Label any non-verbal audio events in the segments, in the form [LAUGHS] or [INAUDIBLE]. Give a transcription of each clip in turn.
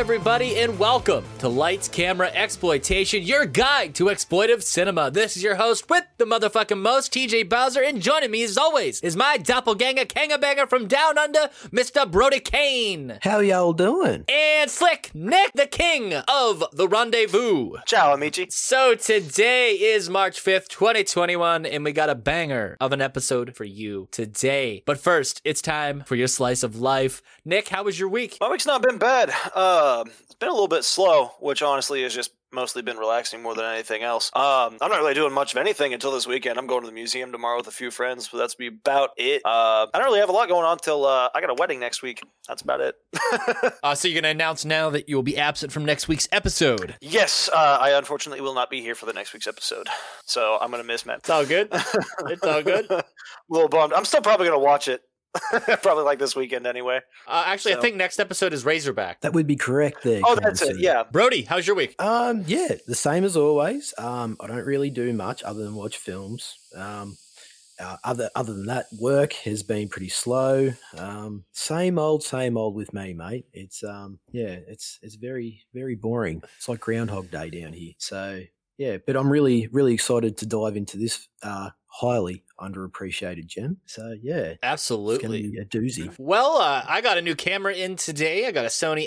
Everybody, and welcome to Lights Camera Exploitation, your guide to exploitive cinema. This is your host with the motherfucking most, TJ Bowser, and joining me as always is my doppelganger, kangabanger from down under, Mr. Brody Kane. How y'all doing? And Slick Nick, the king of the rendezvous. Ciao, amici. So today is March 5th, 2021, and we got a banger of an episode for you today. But first, it's time for your slice of life. Nick, how was your week? My week's not been bad. Uh, it's been a little bit slow, which honestly has just mostly been relaxing more than anything else. Um, I'm not really doing much of anything until this weekend. I'm going to the museum tomorrow with a few friends, but that's be about it. Uh, I don't really have a lot going on till uh, I got a wedding next week. That's about it. [LAUGHS] Uh, so you're going to announce now that you will be absent from next week's episode. yes, uh, I unfortunately will not be here for the next week's episode, so I'm gonna miss Matt. It's all good. [LAUGHS] It's all good. a [LAUGHS] little bummed. I'm still probably gonna watch it. [LAUGHS] probably like this weekend anyway. Uh, actually, I think next episode is Razorback. That would be correct there. Oh, that's it. Yeah. Brody, how's your week? Um, yeah, the same as always. Um, I don't really do much other than watch films. Um, uh, other other than that, work has been pretty slow. Um, same old, same old with me, mate. It's um, yeah, it's it's very very boring. It's like Groundhog Day down here. So yeah, but I'm really really excited to dive into this uh, highly underappreciated gem. So yeah, it's Absolutely. be a doozy. Well, uh, I got a new camera in today. I got a Sony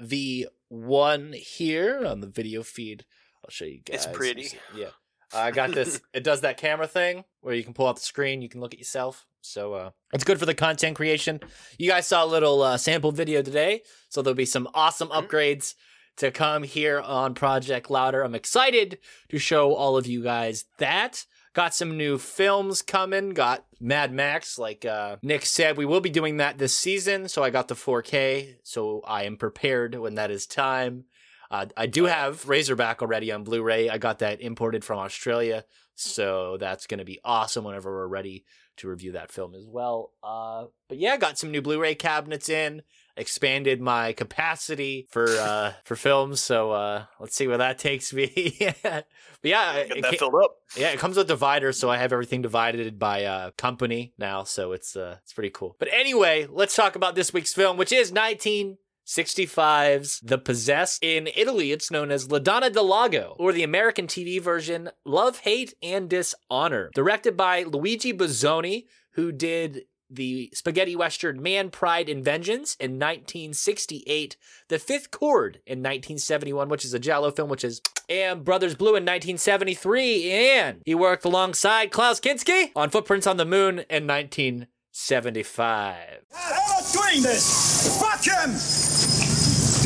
ZV1 here on the video feed. I'll show you guys. It's pretty. Yeah. I got this. [LAUGHS] it does that camera thing where you can pull out the screen, you can look at yourself. So uh, it's good for the content creation. You guys saw a little uh, sample video today, so there'll be some awesome Mhm. upgrades to come here on Project Louder. I'm excited to show all of you guys that. Got some new films coming. Got Mad Max, like uh, Nick said, we will be doing that this season. So I got the 4K, so I am prepared when that is time. Uh, I do have Razorback already on Blu-ray. I got that imported from Australia, so that's going to be awesome whenever we're ready to review that film as well. Uh, but yeah, got some new Blu-ray cabinets in. Expanded my capacity for uh, [LAUGHS] for films, so uh, let's see where that takes me. [LAUGHS] but yeah, Get it that filled up. yeah, it comes with dividers, so I have everything divided by uh, company now, so it's uh, it's pretty cool. But anyway, let's talk about this week's film, which is 1965's The Possessed. In Italy, it's known as La Donna del Lago, or the American TV version Love, Hate, and Dishonor. Directed by Luigi Bazzoni, who did the spaghetti western Man, Pride, and Vengeance in 1968, The Fifth Chord in 1971, which is a Giallo film, which is and Brothers Blue in 1973, and he worked alongside Klaus Kinski on Footprints on the Moon in 1975. I'm doing this! Fuck him!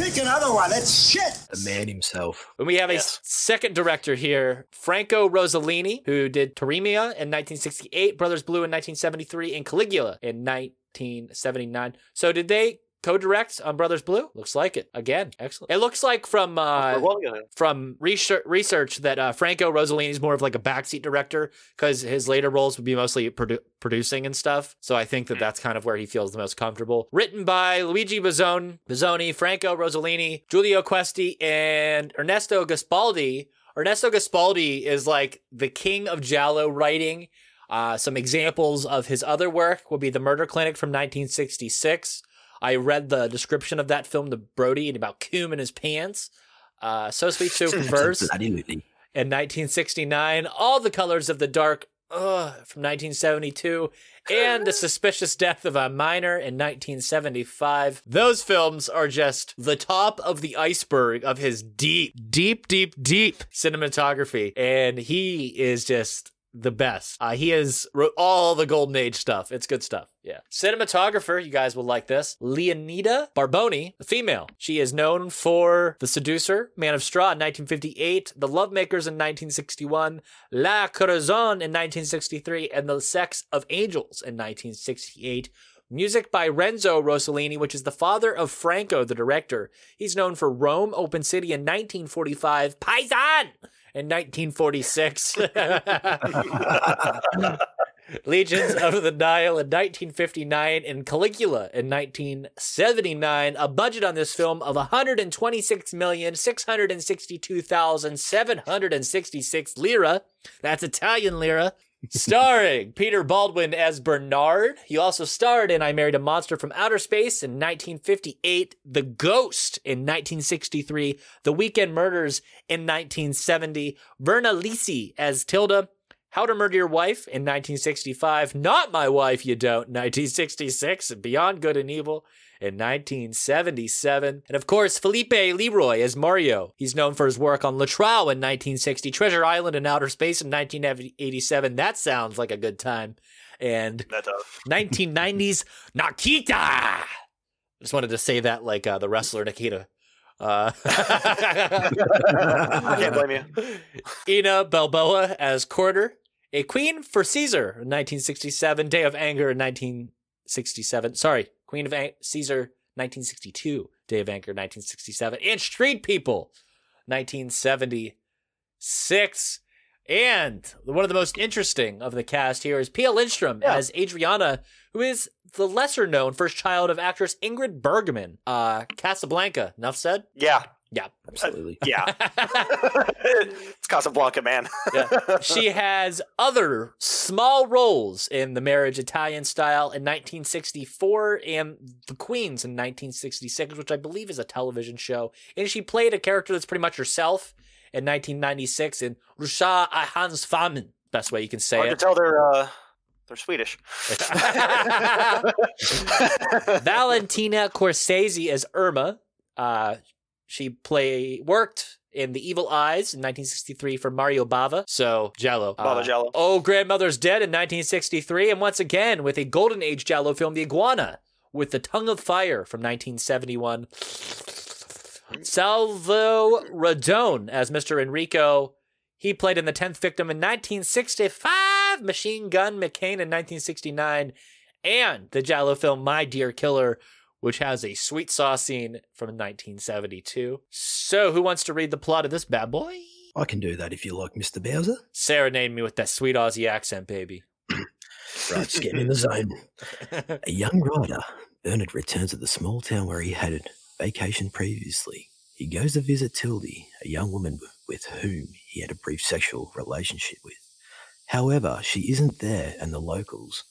Pick another one, that's shit! The man himself. And we have a Yes. s- second director here, Franco Rossellini, who did Teorema in 1968, Brothers Blue in 1973, and Caligula in 1979. So did they co-direct on Brothers Blue? Looks like it. Again, excellent. It looks like from uh, Well, you know, from research, research that uh, Franco Rossellini is more of like a backseat director because his later roles would be mostly produ- producing and stuff. So I think that that's kind of where he feels the most comfortable. Written by Luigi Bozzone, Bazzoni, Franco Rossellini, Giulio Questi, and Ernesto Gastaldi. Ernesto Gastaldi is like the king of Giallo writing. Uh, some examples of his other work would be The Murder Clinic from 1966. I read the description of that film to Brody and about Coom in his pants. Uh, so Sweet, So [LAUGHS] Perverse in 1969, All the Colors of the Dark ugh, from 1972, and The Suspicious Death of a Minor in 1975. Those films are just the top of the iceberg of his deep, deep, deep, deep cinematography. And he is just the best. Uh, he has wrote all the Golden Age stuff. It's good stuff. Yeah. Cinematographer, you guys will like this. Leonida Barboni, a female. She is known for The Seducer, Man of Straw in 1958, The Lovemakers in 1961, La Corazon in 1963, and The Sex of Angels in 1968. Music by Renzo Rossellini, which is the father of Franco, the director. He's known for Rome, Open City in 1945, Paisan in 1946. [LAUGHS] [LAUGHS] Legions of the Nile in 1959 and Caligula in 1979. A budget on this film of 126,662,766 lira. That's Italian lira. Starring Peter Baldwin as Bernard. He also starred in I Married a Monster from Outer Space in 1958, The Ghost in 1963, The Weekend Murders in 1970, Virna Lisi as Tilda, How to Murder Your Wife in 1965, Not My Wife You Don't, 1966, and Beyond Good and Evil in 1977. And of course, Philippe Leroy as Mario. He's known for his work on Latrell in 1960, Treasure Island in Outer Space in 1987. That sounds like a good time. And That does. [LAUGHS] [LAUGHS] 1990s Nakita. Just wanted to say that like uh, the wrestler Nikita. Uh, [LAUGHS] I can't blame you. Ennio Balbo as Quarter. A Queen for Caesar in 1967. Day of Anger in 1967. Sorry, Queen of An- Caesar 1962. Day of Anger, 1967. And Street People 1976. And one of the most interesting of the cast here is Pia Lindstrom Yeah. as Adriana, who is the lesser known first child of actress Ingrid Bergman. Uh, Casablanca. Enough said? Yeah. Yeah. Absolutely. Yeah. [LAUGHS] it's Casablanca, man. Yeah. she has other small roles in The Marriage Italian Style in 1964 and The Queens in 1966, which I believe is a television show. And she played a character that's pretty much herself in 1996 in Rusha Hans Famen. Best way you can say it. I tell they're uh, they're Swedish. [LAUGHS] [LAUGHS] Valentina Cortese as Irma. Uh, she play worked in The Evil Eyes in 1963 for Mario Bava. So Giallo. Bava Uh, Giallo. Oh, Grandmother's Dead in 1963, and once again with a golden age Giallo film, The Iguana, with The Tongue of Fire from 1971. Salvo Randone as Mr. Enrico. He played in The Tenth Victim in 1965, Machine Gun McCain in 1969, and the Giallo film My Dear Killer, which has a sweet sauce scene from 1972. So, who wants to read the plot of this bad boy? I can do that if you like, Mr. Bowser. Serenade me with that sweet Aussie accent, baby. [CLEARS THROAT] Right, just getting in the zone. [LAUGHS] A young rider, Bernard returns to the small town where he had a vacation previously. He goes to visit Tildy, a young woman with whom he had a brief sexual relationship with. However, she isn't there, and the locals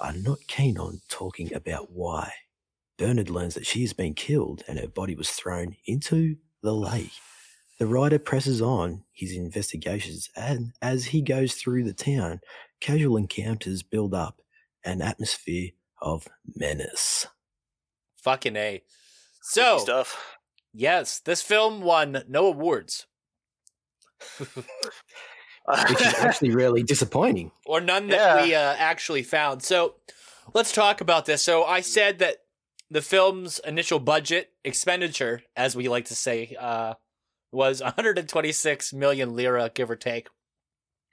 are not keen on talking about why. Bernard learns that she has been killed and her body was thrown into the lake. The writer presses on his investigations, and as he goes through the town, casual encounters build up an atmosphere of menace. Fucking A. So, Stuff. yes, this film won no awards, [LAUGHS] Which is actually really disappointing. or none that Yeah. we uh, actually found. So, let's talk about this. So, I said that the film's initial budget expenditure, as we like to say, uh, was [LAUGHS] 126 million lira, give or take,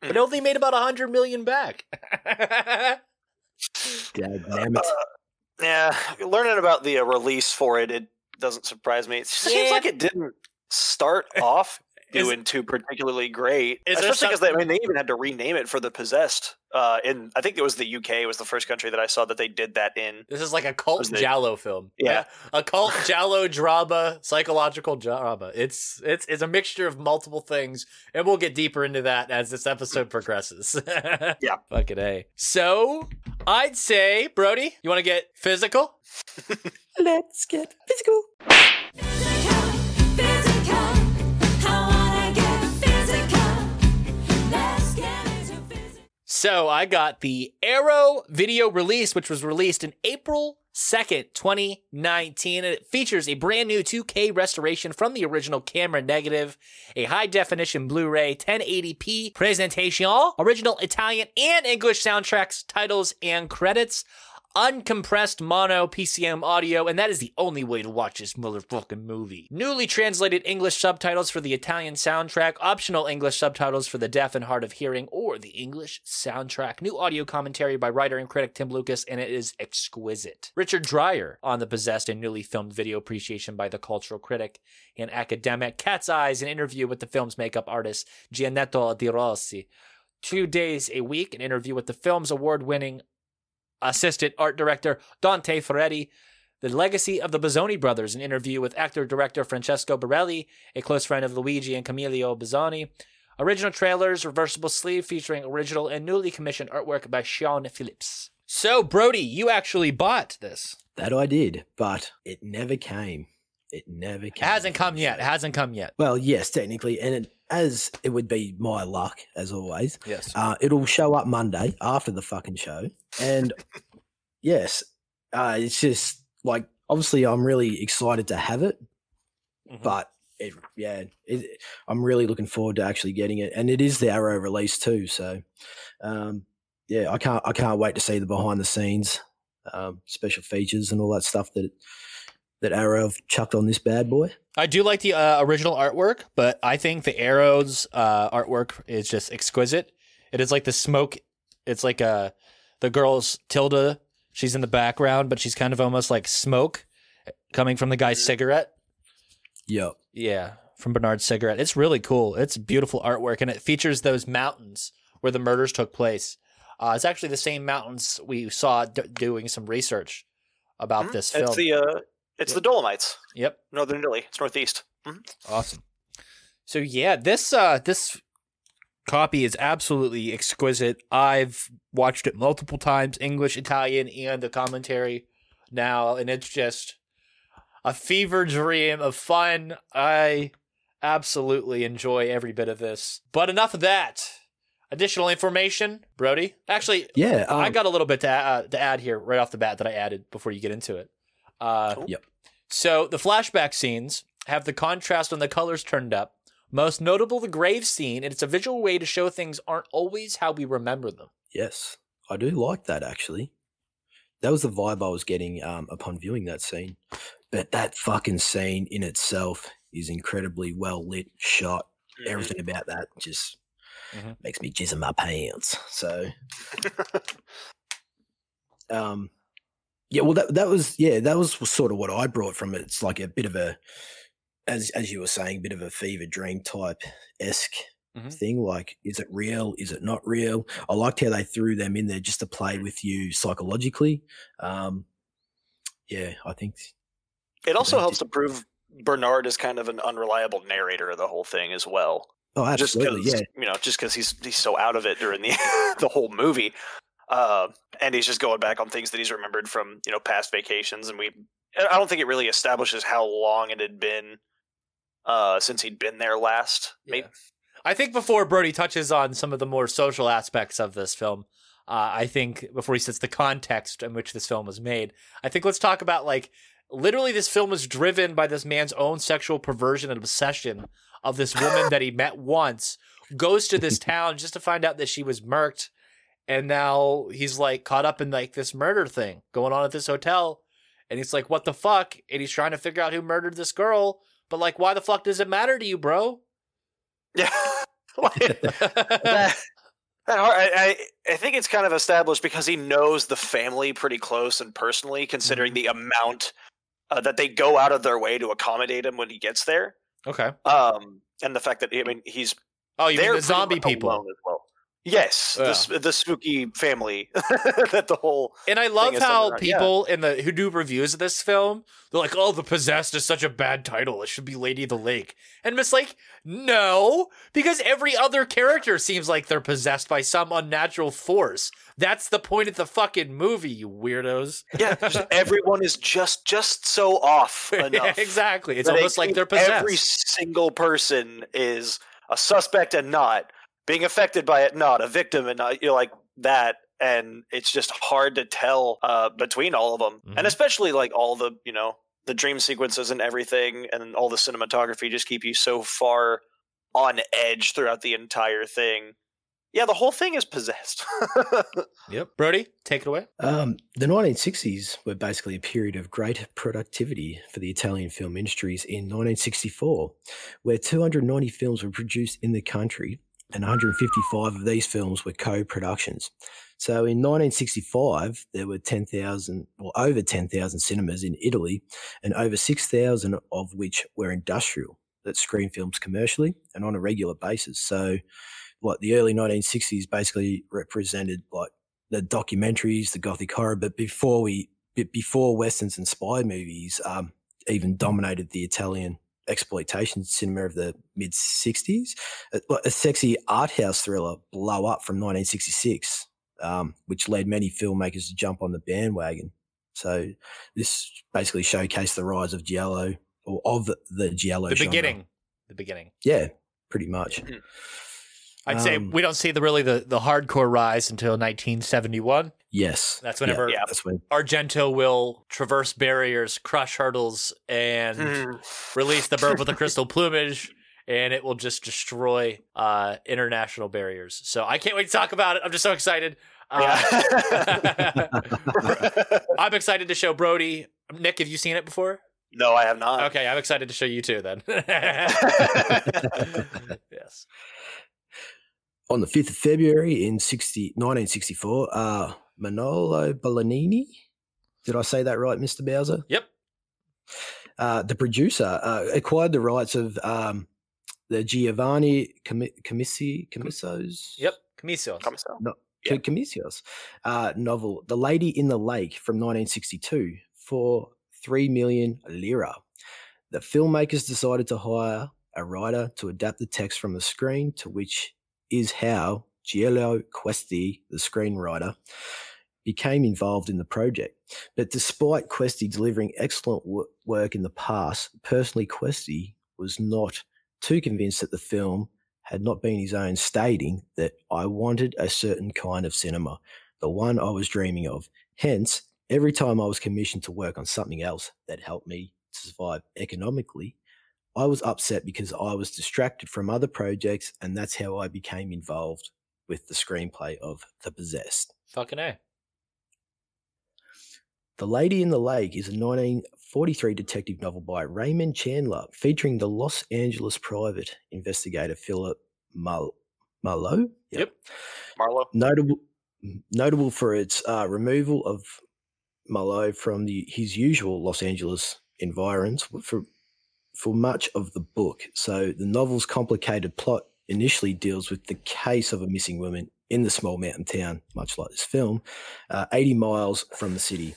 but it only made about 100 million back. [LAUGHS] Damn it. yeah, learning about the uh, release for it, it doesn't surprise me. It seems Yeah. like it didn't start [LAUGHS] off Is- doing too particularly great. Especially because some- they, I mean, they even had to rename it for the Possessed. Uh, in I think it was the UK was the first country that I saw that they did that in. This is like a cult Was it- Giallo film. Yeah. a cult [LAUGHS] Giallo drama, psychological drama. It's it's it's a mixture of multiple things, and we'll get deeper into that as this episode progresses. [LAUGHS] Yeah. fucking a. So I'd say, Brody, you want [LAUGHS] to get physical? Let's get physical. Physical, physical. So I got the Arrow video release, which was released in April 2nd, 2019, and it features a brand new 2K restoration from the original camera negative, a high definition Blu ray 1080p presentation, original Italian and English soundtracks, titles, and credits. Uncompressed mono PCM audio, and that is the only way to watch this motherfucking movie. Newly translated English subtitles for the Italian soundtrack, optional English subtitles for the deaf and hard of hearing, or the English soundtrack. New audio commentary by writer and critic Tim Lucas, and it is exquisite. Richard Dyer on the possessed and newly filmed video appreciation by the cultural critic and academic. Cat's Eyes, an interview with the film's makeup artist Giannetto De Rossi. Two days a week, an interview with the film's award winning assistant art director Dante Ferretti. The Legacy of the Bazzoni Brothers, an interview with actor director Francesco Barilli, a close friend of Luigi and Camillo Bazzoni. Original trailers, reversible sleeve featuring original and newly commissioned artwork by Sean Phillips. So, Brody, you actually bought this. That I did, but it never came. It never It came. hasn't come yet. It hasn't come yet. Well, yes, technically, and it, as it would be my luck as always, Yes. uh, it'll show up Monday after the fucking show, and [LAUGHS] yes, uh, it's just like obviously I'm really excited to have it, Mhm. but it, yeah, it, I'm really looking forward to actually getting it, and it is the Arrow release too, so um, yeah, I can't I can't wait to see the behind the scenes um, special features and all that stuff that that Arrow have chucked on this bad boy. I do like the uh, original artwork, but I think the Arrows uh, artwork is just exquisite. It is like the smoke. It's like uh, the girl's Tilda. She's in the background, but she's kind of almost like smoke coming from the guy's cigarette. Yep. Yeah, from Bernard's cigarette. It's really cool. It's beautiful artwork, and it features those mountains where the murders took place. Uh, it's actually the same mountains we saw d- doing some research about Mhm. this film. It's the uh, it's the Dolomites, yep. northern Italy. It's northeast. Awesome. So yeah, this uh this copy is absolutely exquisite. I've watched it multiple times, English, Italian, and the commentary now, and it's just a fever dream of fun. I absolutely enjoy every bit of this. But enough of that. Additional information, Brody. Actually, Yeah. I um, got a little bit to, uh, to add here right off the bat that I added before you get into it. Uh, Cool. Yep. So the flashback scenes have the contrast on the colors turned up. Most notable, the grave scene, and it's a visual way to show things aren't always how we remember them. Yes, I do like that actually. That was the vibe I was getting um, upon viewing that scene. But that fucking scene in itself is incredibly well lit, shot. Mm-hmm. Everything about that just Mhm. makes me jizz in my pants. So, [LAUGHS] um, yeah, well, that that was yeah, that was sort of what I brought from it. It's like a bit of a, as as you were saying, bit of a fever dream type esque Mhm. thing. Like, is it real? Is it not real? I liked how they threw them in there just to play with you psychologically. Um, yeah, I think It also helps to prove Bernard is kind of an unreliable narrator of the whole thing as well. oh, just absolutely, because yeah. you know, just because he's he's so out of it during the [LAUGHS] the whole movie, uh, and he's just going back on things that he's remembered from you know past vacations, and we I don't think it really establishes how long it had been uh, since he'd been there last. Maybe I think before Brody touches on some of the more social aspects of this film, uh, I think before he sets the context in which this film was made, I think let's talk about like literally this film was driven by this man's own sexual perversion and obsession of this woman that he met [LAUGHS] once, goes to this town just to find out that she was murked, and now he's like caught up in like this murder thing going on at this hotel, and he's like, "What the fuck?" And he's trying to figure out who murdered this girl, but like, why the fuck does it matter to you, bro? yeah. [LAUGHS] Like, [LAUGHS] that, that hard, I, I I think it's kind of established because he knows the family pretty close and personally, considering the amount uh, that they go out of their way to accommodate him when he gets there. okay. Um, and the fact that I mean he's Oh, you mean they're the zombie people? as well. Yes, the, Yeah. s- the spooky family [LAUGHS] that the whole And I love how something- yeah. people in the who do reviews of this film, they're like, "Oh, the possessed is such a bad title. It should be Lady of the Lake." And Miss like, no, because every other character seems like they're possessed by some unnatural force. That's the point of the fucking movie, you weirdos. yeah, just [LAUGHS] everyone is just just so off [LAUGHS] enough. exactly. It's almost like they're possessed. Every single person is a suspect and not being affected by it, not a victim and not. You're like that, and it's just hard to tell uh, between all of them, Mhm. and especially like all the you know the dream sequences and everything, and all the cinematography just keep you so far on edge throughout the entire thing. Yeah, the whole thing is possessed. [LAUGHS] Yep. Brody, take it away. Um, the 1960s were basically a period of great productivity for the Italian film industries in 1964, where 290 films were produced in the country and 155 of these films were co productions. So in 1965, there were 10,000 or over 10,000 cinemas in Italy, and over 6,000 of which were industrial that screen films commercially and on a regular basis. So, like the early 1960s basically represented like the documentaries, the gothic horror, but before we, before westerns and spy movies, um, even dominated the Italian exploitation cinema of the mid 60s. A, a sexy art house thriller, Blow Up from 1966, um, which led many filmmakers to jump on the bandwagon. So this basically showcased the rise of Giallo or of the Giallo the genre. beginning. The beginning. Yeah, pretty much. Mhm. I'd say Um, we don't see the really the, the hardcore rise until 1971. Yes. That's whenever Yeah. That's when Argento will traverse barriers, crush hurdles, and Mhm. release the bird with the crystal [LAUGHS] plumage, and it will just destroy uh, international barriers. So I can't wait to talk about it. I'm just so excited. Uh, [LAUGHS] I'm excited to show Brody. Nick, have you seen it before? no, I have not. Okay, I'm excited to show you too then. [LAUGHS] yes. on the 5th of February in 60, 1964, uh, Manolo Bolognini. Did I say that right, Mr. Bowser? Yep. Uh, the producer uh, acquired the rights of um, the Giovanni Comi- Comissi, Comissos? Yep. Camiso. Come so. Co- Comisios uh, novel, The Lady in the Lake from 1962 for 3 million lira. The filmmakers decided to hire a writer to adapt the text from the screen, to which is how Giulio Questi, the screenwriter, became involved in the project. But despite Questi delivering excellent wo- work in the past, personally, Questi was not too convinced that the film had not been his own, stating that I wanted a certain kind of cinema, the one I was dreaming of. Hence, every time I was commissioned to work on something else that helped me to survive economically, I was upset because I was distracted from other projects, and that's how I became involved with the screenplay of The Possessed. Fucking A. The Lady in the Lake is a 1943 detective novel by Raymond Chandler featuring the Los Angeles private investigator Philip Mal- Marlowe. Yep. Marlo. Notable, notable for its uh, removal of Marlowe from the, his usual Los Angeles environs for, for much of the book. So the novel's complicated plot initially deals with the case of a missing woman in the small mountain town, much like this film, uh, 80 miles from the city.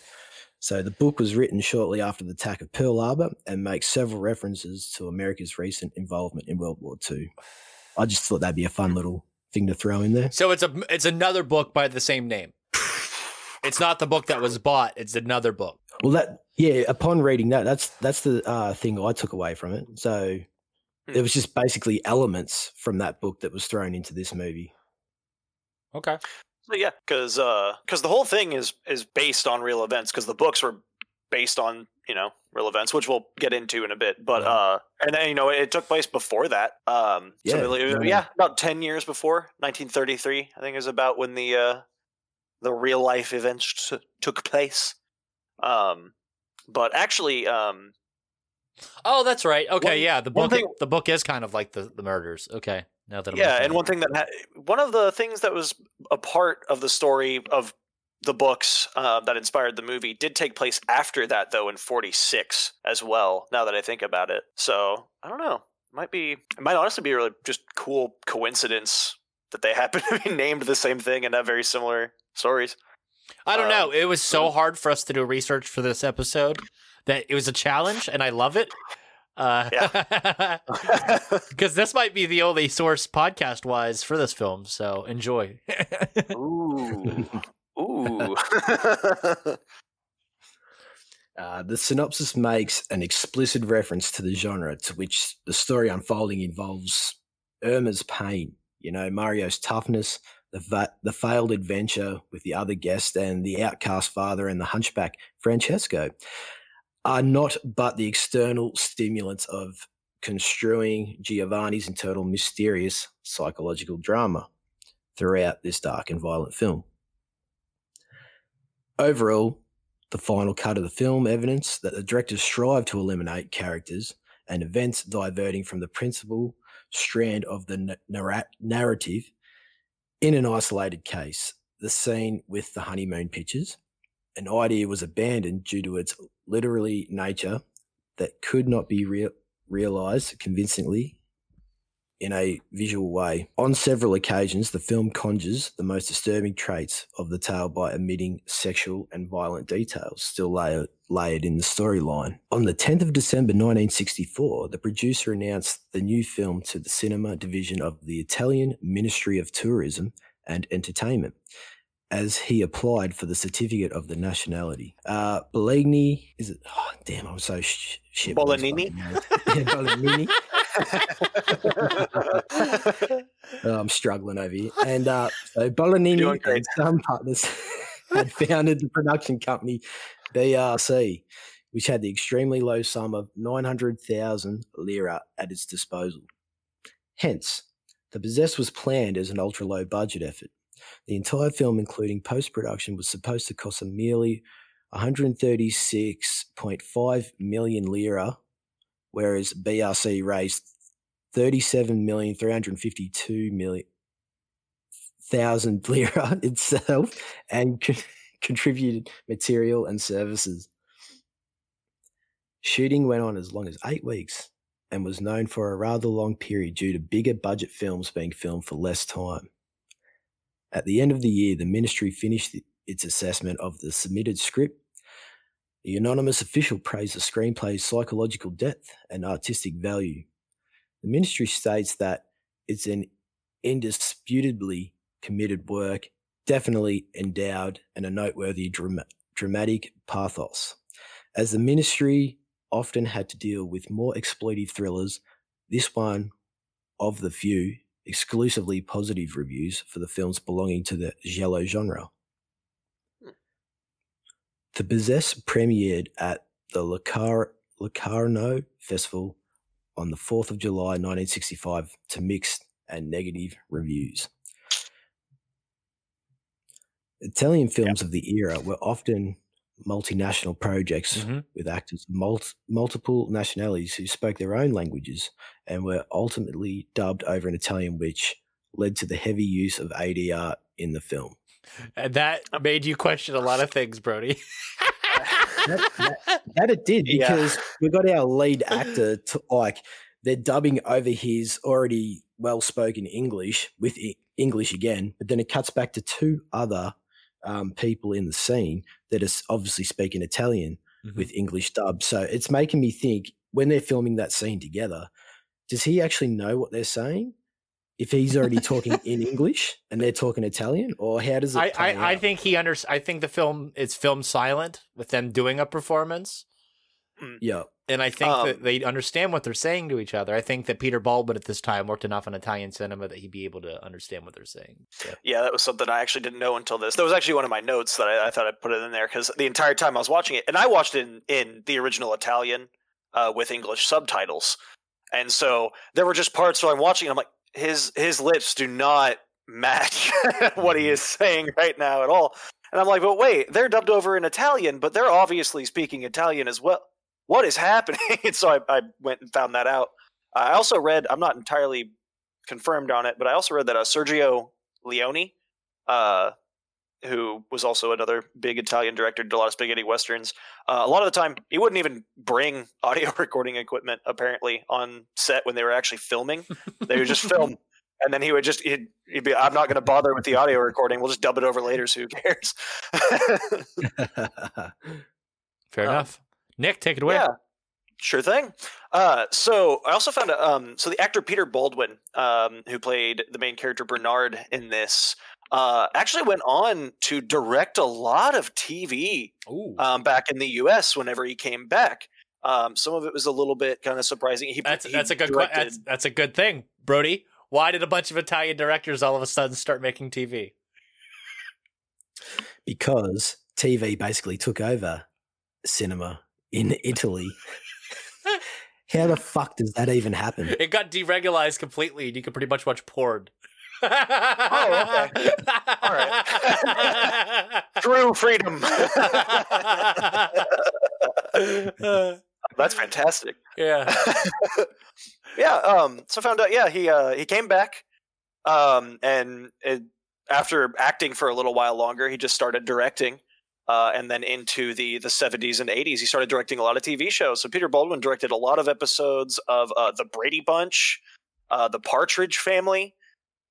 So the book was written shortly after the attack of Pearl Harbor and makes several references to America's recent involvement in World War II. I just thought that'd be a fun little thing to throw in there. So it's a it's another book by the same name. It's not the book that was bought. It's another book. Well, that yeah. Upon reading that, that's that's the uh, thing I took away from it. So it was just basically elements from that book that was thrown into this movie. Okay. So yeah, because because the whole thing is is based on real events. Because the books were based on you know real events, which we'll get into in a bit. But Yeah. uh, and then you know it took place before that. Um, so Yeah, yeah. yeah, about ten years before 1933, I think is about when the uh, the real life events t- took place. Um, but actually, um, Oh, that's right. Okay, One- yeah. The book thing- the book is kind of like the, the murders. Okay. Now that I'm yeah, and one thing that ha- one of the things that was a part of the story of the books uh, that inspired the movie did take place after that, though, in '46 as well. Now that I think about it, so I don't know. It might be. It might honestly be a really just cool coincidence that they [LAUGHS] happen to be named the same thing and have very similar stories. I don't um, know. It was so hard for us to do research for this episode that it was a challenge, and I love it. Uh, because [LAUGHS] [LAUGHS] this might be the only source podcast wise for this film. So enjoy. [LAUGHS] Ooh, ooh. Uh, the synopsis makes an explicit reference to the genre to which the story unfolding involves Irma's pain, you know, Mario's toughness, the, va- the failed adventure with the other guest, and the outcast father and the hunchback Francesco are not but the external stimulants of construing Giovanni's internal mysterious psychological drama throughout this dark and violent film. Overall, the final cut of the film evidence that the directors strive to eliminate characters and events diverting from the principal strand of the narrative in an isolated case. The scene with the honeymoon pictures, an idea was abandoned due to its literally nature that could not be rea- realized convincingly in a visual way. On several occasions, the film conjures the most disturbing traits of the tale by omitting sexual and violent details still layered in the storyline. On the 10th of December 1964, the producer announced the new film to the cinema division of the Italian Ministry of Tourism and Entertainment as he applied for the certificate of the nationality. Uh, Bolognini, is it? Oh, damn, I'm so sh- shit. Bolognini? yeah, Bolognini. [LAUGHS] Oh, I'm struggling over here. And uh, so Bolognini and some partners [LAUGHS] had founded the production company BRC, which had the extremely low sum of 900,000 lira at its disposal. Hence, The Possessed was planned as an ultra low budget effort. The entire film, including post production, was supposed to cost a merely 136.5 million lira, whereas BRC raised 37,352 million thousand [LAUGHS] lira itself and con- contributed material and services. Shooting went on as long as eight weeks and was known for a rather long period due to bigger budget films being filmed for less time. At the end of the year, the ministry finished its assessment of the submitted script. The anonymous official praised the screenplay's psychological depth and artistic value. The ministry states that it's an indisputably committed work, definitely endowed and a noteworthy drama- dramatic pathos. As the ministry often had to deal with more exploitive thrillers, this one of the few exclusively positive reviews for the films belonging to the giallo genre. Hmm. The Possess premiered at the Locar- Locarno Festival on the 4th of July 1965 to mixed and negative reviews. Italian films of the era were often multinational projects Mhm. with actors of mul- multiple nationalities who spoke their own languages and were ultimately dubbed over in Italian, which led to the heavy use of ADR in the film. And that made you question a lot of things, Brody. That, that- that it did Yeah. because we got our lead actor [LAUGHS] to like they're dubbing over his already well spoken English with English again, but then it cuts back to two other um, people in the scene that is obviously speaking Italian Mhm. with English dub. So it's making me think when they're filming that scene together, does he actually know what they're saying? If he's already talking [LAUGHS] in English and they're talking Italian, or how does it? I, I, I think he under I think the film is filmed silent with them doing a performance. Yeah. And I think Um, that they understand what they're saying to each other. I think that Peter Baldwin at this time worked enough in Italian cinema that he'd be able to understand what they're saying. So, Yeah, that was something I actually didn't know until this. That was actually one of my notes that I, I thought I'd put it in there because the entire time I was watching it, and I watched it in, in the original Italian uh, with English subtitles, and so there were just parts where I'm watching, and I'm like, his his lips do not match [LAUGHS] what he is saying right now at all, and I'm like, but wait, they're dubbed over in Italian, but they're obviously speaking Italian as well. What is happening? [LAUGHS] and so I, I went and found that out. I also read, I'm not entirely confirmed on it, but I also read that uh, Sergio Leone, uh, who was also another big Italian director, did a lot of spaghetti westerns. Uh, a lot of the time, he wouldn't even bring [LAUGHS] audio recording equipment apparently on set when they were actually filming. They would just [LAUGHS] film, and then he would just he'd, he'd be, "I'm not going to bother with the audio recording. We'll just dub it over later. So who cares?" fair Um, enough. Nick, take it away. Yeah, sure thing. Uh, so I also found out. Um, so the actor Peter Baldwin, um, who played the main character Bernard in this, uh, actually went on to direct a lot of TV um, back in the U.S. Whenever he came back. Um, some of it was a little bit kind of surprising. He, that's he that's a good que- directed- that's, that's a good thing, Brody. Why did a bunch of Italian directors all of a sudden start making TV? because TV basically took over cinema in Italy. How the fuck does that even happen? It got deregularized completely, and you could pretty much watch porn. Oh, okay. All right. [LAUGHS] True freedom. [LAUGHS] That's fantastic. yeah. [LAUGHS] yeah um so found out yeah he uh he came back um and it, after acting for a little while longer he just started directing uh and then into the the 70s and 80s he started directing a lot of tv shows so peter baldwin directed a lot of episodes of uh the brady bunch uh, The Partridge Family.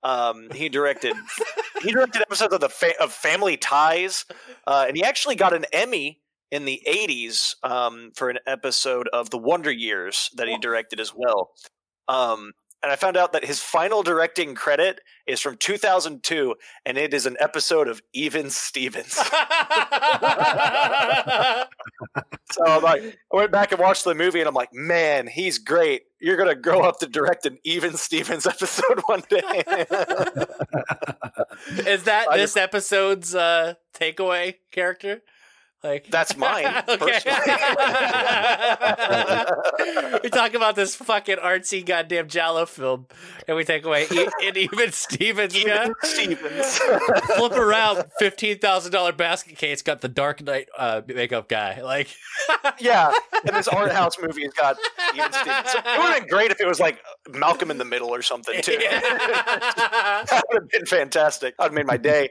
Um, he directed [LAUGHS] he directed episodes of the fa- of Family Ties, uh, and he actually got an Emmy in the '80s um, for an episode of The Wonder Years that he directed as well. Um, and I found out that his final directing credit is from 2002, and it is an episode of Even Stevens. [LAUGHS] So I'm like, I went back and watched the movie, and I'm like, man, he's great. You're gonna grow up to direct an Even Stevens [LAUGHS] episode one day. Is that I this episode's uh, takeaway character? Like That's mine, [LAUGHS] [LAUGHS] we talk about this fucking artsy goddamn Giallo film, and we take away e- [LAUGHS] and even Stevens. Yeah, Even Stevens. flip around, fifteen thousand dollar basket case got the Dark Knight uh, makeup guy. Like, yeah, and this art house movie has got Even Stevens. So it would have been great if it was like Malcolm in the Middle or something too. that would have been fantastic. I'd have made my day.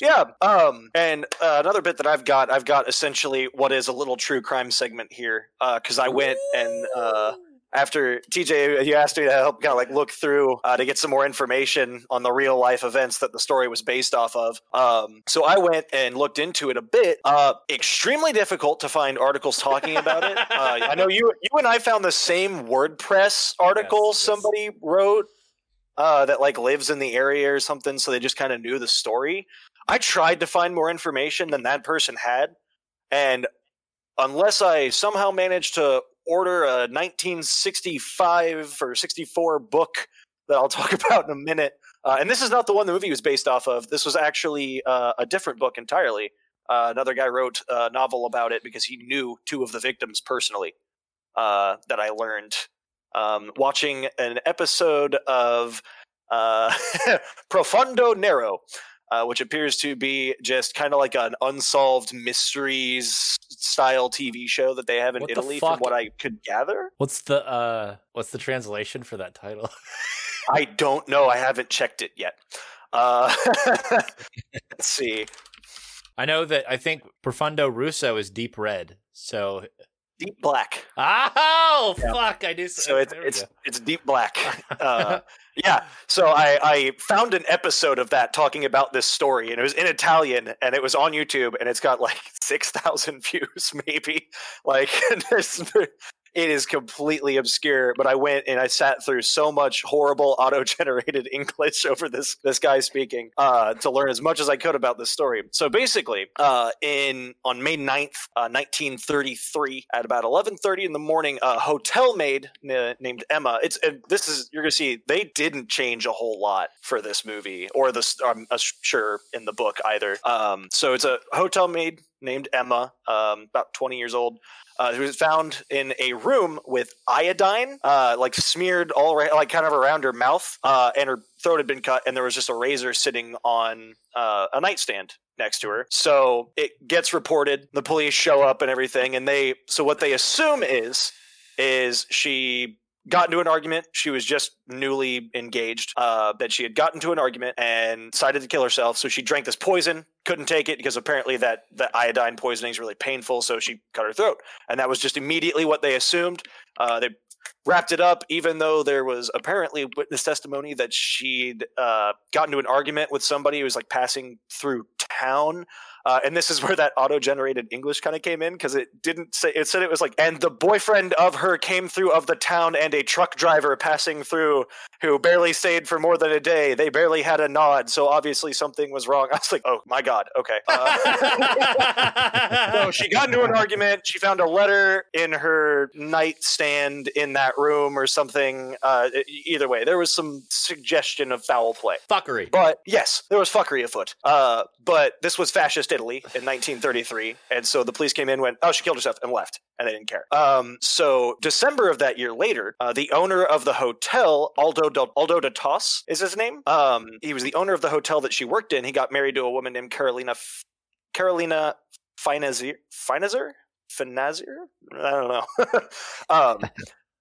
yeah. Um, and uh, another bit that I've got, I've got essentially what is a little true crime segment here because I went and uh, after TJ, you asked me to help kind of like look through uh, to get some more information on the real life events that the story was based off of. Um, so I went and looked into it a bit. Uh, extremely difficult to find articles talking about it. [LAUGHS] Uh, I know you you and I found the same WordPress article Yes, yes. somebody wrote uh, that like lives in the area or something, so they just kind of knew the story. I tried to find more information than that person had, and unless I somehow managed to order a 1965 or 64 book that I'll [LAUGHS] talk about in a minute, uh, and this is not the one the movie was based off of. This was actually uh, a different book entirely. Uh, another guy wrote a novel about it because he knew two of the victims personally. Uh, that I learned um, watching an episode of uh, [LAUGHS] Profondo Nero, uh, which appears to be just kind of like an unsolved mysteries style TV show that they have in What Italy, from what I could gather. what's the uh, what's the translation for that title? [LAUGHS] I don't know. I haven't checked it yet. Uh, [LAUGHS] let's see. I know that I think Profondo Rosso is deep red. So, Deep Black. oh Yeah. fuck, I do. So it's it's go. it's deep black. [LAUGHS] Uh, yeah. So I I found an episode of that talking about this story, and it was in Italian, and it was on YouTube, and it's got like [LAUGHS] six thousand views, [LAUGHS] maybe. Like, [LAUGHS] there's, it is completely obscure. But I went and I sat through so much horrible [LAUGHS] auto-generated English over this this guy speaking uh, to learn as much as I could about this story. So basically, uh, in on May 9th, uh, 1933, at about 11:30 in the morning, a hotel maid n- named Emma. It's this is you're gonna see they didn't change a whole lot for this movie or this. I'm uh, sure in the book either. Um, so it's a hotel maid named Emma, um, about 20 years old. Uh, who was found in a room with iodine, uh, like smeared all right, like kind of around her mouth, uh, and her throat had been cut, and there was just a razor sitting on uh, a nightstand next to her. So it gets reported. The police show up and everything, and they. So what they assume is, is she got into an argument. She was just newly engaged. Uh, that she had gotten into an argument and decided to kill herself. So she drank this poison. Couldn't take it because apparently that that iodine poisoning is really painful. So she cut her throat, and that was just immediately what they assumed. Uh, they wrapped it up, even though there was apparently witness testimony that she'd uh, gotten into an argument with somebody who was like passing through town. Uh, and this is where that auto-generated English kind of came in because it didn't say it said it was like and the boyfriend of her came through of the town and a truck driver passing through who barely stayed for more than a day. They barely had a nod, so obviously something was wrong. [LAUGHS] I was like, oh my god, okay. Uh, so she got into an argument. She found a letter in her nightstand in that room or something. Uh, either way, there was some suggestion of foul play. Fuckery. But yes, there was fuckery afoot. Uh, but this was fascist Italy in 1933, and so the police came in, went, "Oh, she killed herself," and left, and they didn't care. Um, so December of that year later, uh, the owner of the hotel, Aldo Del- Aldo Da Tos, is his name. Um, he was the owner of the hotel that she worked in. He got married to a woman named Carolina F- Carolina Finazier. Finazier? Finazier? I don't know. [LAUGHS] um,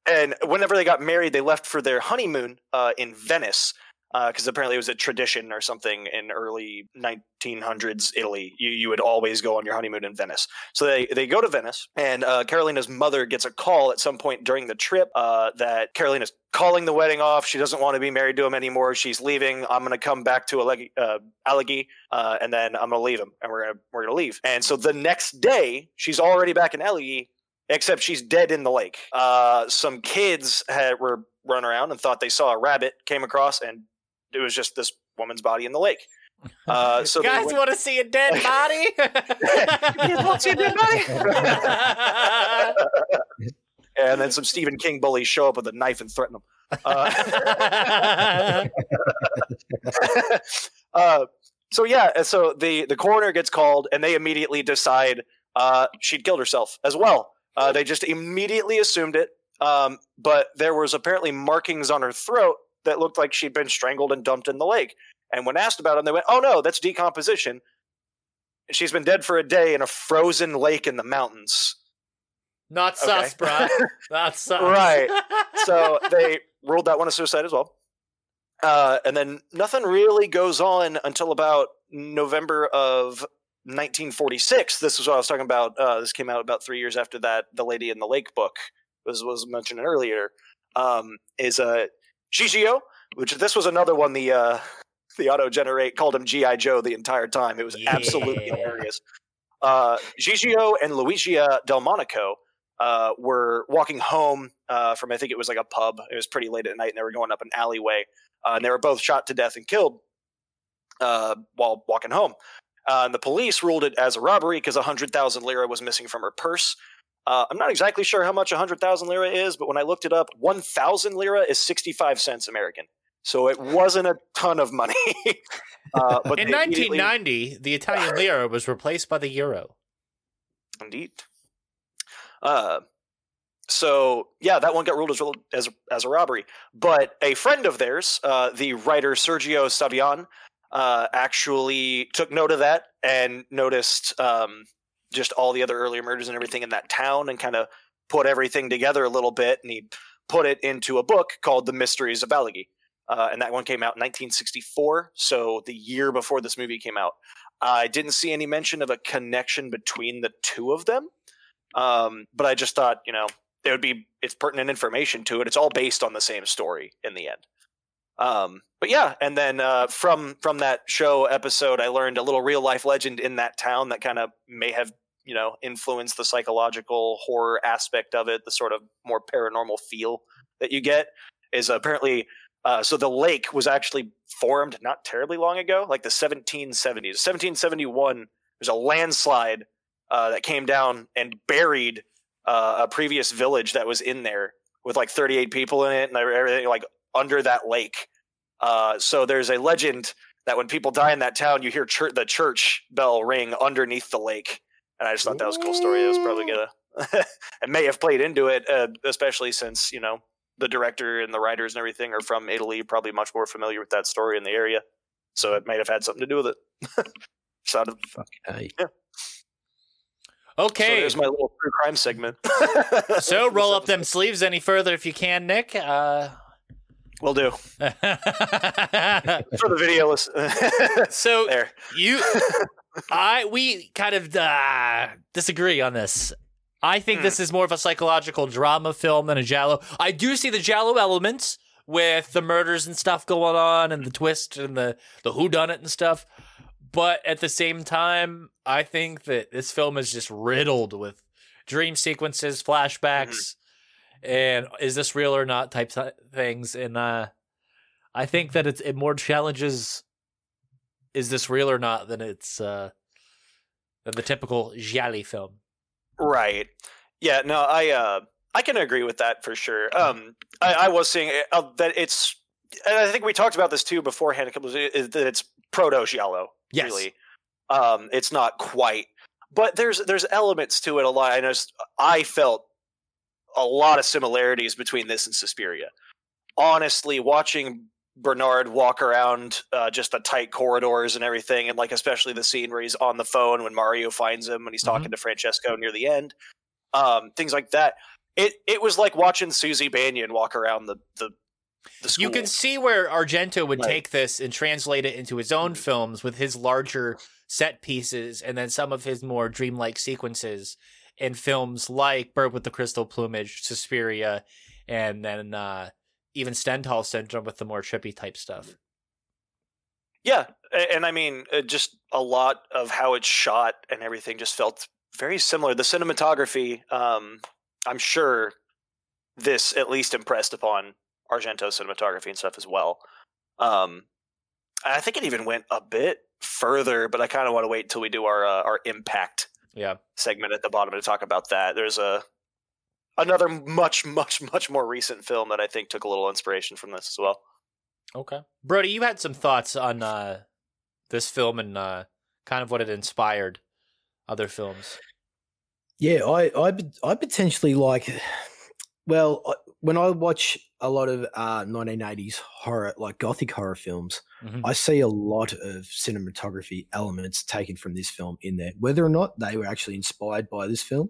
and whenever they got married, they left for their honeymoon uh, in Venice. Because apparently it was a tradition or something in early 1900s Italy. You you would always go on your honeymoon in Venice. So they they go to Venice, and uh, Carolina's mother gets a call at some point during the trip uh, that Carolina's calling the wedding off. She doesn't want to be married to him anymore. She's leaving. I'm going to come back to uh, Alleghe, uh, and then I'm going to leave him, and we're gonna we're gonna leave. And so the next day, she's already back in Alleghe, except she's dead in the lake. Uh, some kids had were running around and thought they saw a rabbit, came across, and it was just this woman's body in the lake. [LAUGHS] Uh, so they Guys went- want to see a dead [LAUGHS] body? Guys wanna see a dead [LAUGHS] and then some Stephen King bullies show up with a knife and threaten them. Uh, uh, so yeah, so the the coroner gets called, and they immediately decide uh, she'd killed herself as well. Uh, they just immediately assumed it, um, but there was apparently markings on her throat that looked like she'd been strangled and dumped in the lake. And when asked about it, they went, "Oh no, that's decomposition. She's been dead for a day in a frozen lake in the mountains." Not sus, Okay. bruh. [LAUGHS] Not sus. Right. [LAUGHS] so they ruled that one a suicide as well. Uh, and then nothing really goes on until about November of 1946. This is what I was talking about. Uh, this came out about three years after that. The Lady in the Lake book was was mentioned earlier. Um, is uh, Gigio, which this was another one. The uh, [LAUGHS] the auto generate called him GI Joe the entire time. It was absolutely hilarious. Uh, Gigio and Luigia Delmonico uh, were walking home uh, from I think it was like a pub. It was pretty late at night, and they were going up an alleyway, uh, and they were both shot to death and killed uh, while walking home. Uh, and the police ruled it as a robbery because a hundred thousand lira was missing from her purse. Uh, I'm not exactly sure how much hundred thousand lira is, but when I looked it up, one thousand lira is sixty-five cents American. So it wasn't a ton of money. [LAUGHS] uh, but In 1990, the Italian lira was replaced by the euro. Indeed. Uh, so yeah, that one got ruled as as as a robbery. But a friend of theirs, uh, the writer Sergio Savian, uh, actually took note of that and noticed um, just all the other earlier murders and everything in that town, and kind of put everything together a little bit, and he put it into a book called The Mysteries of Alleghe. Uh, and that one came out in 1964, so the year before this movie came out. I didn't see any mention of a connection between the two of them, um, but I just thought, you know, it would be it's pertinent information to it. It's all based on the same story in the end. Um, but yeah, and then uh, from from that show episode, I learned a little real life legend in that town that kind of may have you know influence the psychological horror aspect of it, the sort of more paranormal feel that you get is apparently uh, so the lake was actually formed not terribly long ago, like the 1770s. 1771, there's a landslide uh, that came down and buried uh, a previous village that was in there with like 38 people in it and everything like under that lake. Uh, so there's a legend that when people die in that town, you hear the church bell ring underneath the lake. And I just thought that was a cool story. It was probably gonna [LAUGHS] it may have played into it, uh, especially since you know the director and the writers and everything are from Italy, probably much more familiar with that story in the area. So it might have had something to do with it. [LAUGHS] Sounded Hey, so Okay. there's my little true crime segment. [LAUGHS] So roll up them sleeves any further if you can, Nick. Uh, We'll do for the video. listen- so there. you, I, we kind of uh, disagree on this. I think Hmm. this is more of a psychological drama film than a Giallo. I do see the Giallo elements with the murders and stuff going on, and the twist and the the who done it and stuff. But at the same time, I think that this film is just riddled with dream sequences, flashbacks, and is this real or not type th- things. And uh, I think that it's it more challenges is this real or not than it's uh, than the typical Gialli film. Right. Yeah. No, I uh, I can agree with that for sure. Um, I, I was saying uh, that it's, and I think we talked about this too beforehand. a couple that it's proto giallo. Yes. Really. Um, it's not quite, but there's there's elements to it a lot. I know I felt a lot of similarities between this and Suspiria. Honestly, watching Bernard walk around uh, just the tight corridors and everything, and like especially the scene where he's on the phone when Mario finds him when he's talking to Francesco near the end, um, things like that. It it was like watching Suzy Bannion walk around the the the school. You can see where Argento would Right. take this and translate it into his own films with his larger set pieces and then some of his more dreamlike sequences in films like Bird with the Crystal Plumage, Suspiria, and then uh, even Stendhal Syndrome with the more trippy type stuff. Yeah, and I mean, uh, just a lot of how it's shot and everything just felt very similar. The cinematography, um, I'm sure, this at least impressed upon Argento's cinematography and stuff as well. Um, I think it even went a bit further, but I kind of want to wait until we do our uh, our impact Yeah. segment at the bottom to talk about that. There's a another much much much more recent film that I think took a little inspiration from this as well. Okay. Brody, you had some thoughts on uh, this film and uh, kind of what it inspired other films. Yeah, I, I, I potentially like. Well, I- when I watch a lot of uh, 1980s horror, like gothic horror films, Mhm. I see a lot of cinematography elements taken from this film in there. Whether or not they were actually inspired by this film,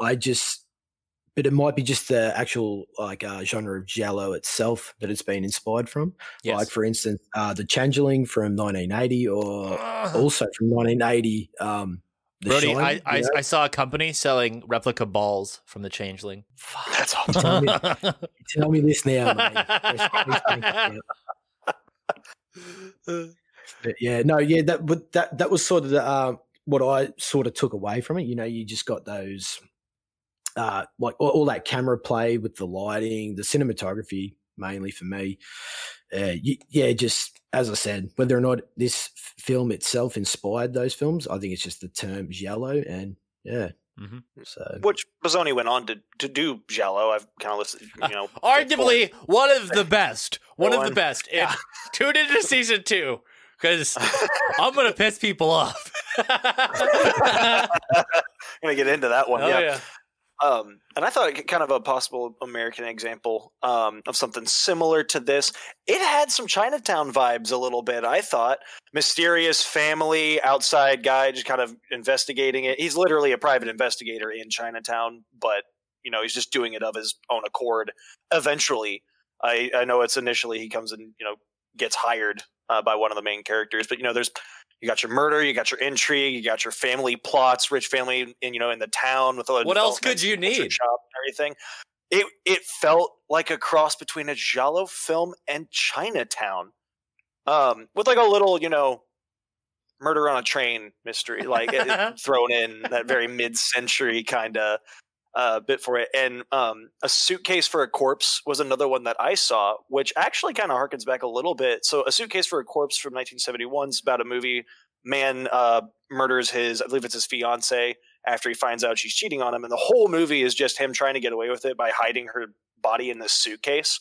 I just. But it might be just the actual like uh, genre of giallo itself that it's been inspired from. Yes. Like for instance, uh, the Changeling from 1980, or also from 1980. Um, the Brody, Shining, I, I. I saw a company selling replica balls from the Changeling. That's awesome. Tell me, [LAUGHS] tell me this now, mate. Please- please thank you. But yeah, no, yeah, that but that that was sort of the, uh, what I sort of took away from it. You know, you just got those uh, like all, all that camera play with the lighting, the cinematography mainly for me. Uh, y yeah, just as I said, whether or not this f- film itself inspired those films, I think it's just the term giallo, and yeah, Mhm. so which Bazzoni went on to to do Giallo. I've kind of listened, you know, Arguably one of the best. One of the One. best. And [LAUGHS] tune into season two because [LAUGHS] I'm going to piss people off. I'm [LAUGHS] gonna get into that one. Oh, yeah. yeah. Um, and I thought kind of a possible American example um, of something similar to this. It had some Chinatown vibes a little bit. I thought mysterious family outside guy just kind of investigating it. He's literally a private investigator in Chinatown, but you know he's just doing it of his own accord. Eventually, I, I know it's initially he comes and you know gets hired uh, by one of the main characters, but you know there's you got your murder, you got your intrigue, you got your family plots, rich family in you know in the town with all the What else could you need? shop and everything. It it felt like a cross between a Giallo film and Chinatown, um, with like a little you know murder on a train mystery like it, [LAUGHS] thrown in that very mid-century kind of uh, bit for it. And um, a suitcase for a corpse was another one that I saw, which actually kind of harkens back a little bit. So, a suitcase for a corpse from 1971 is about a movie. Man uh, murders his, I believe it's his fiance, after he finds out she's cheating on him, and the whole movie is just him trying to get away with it by hiding her body in this suitcase.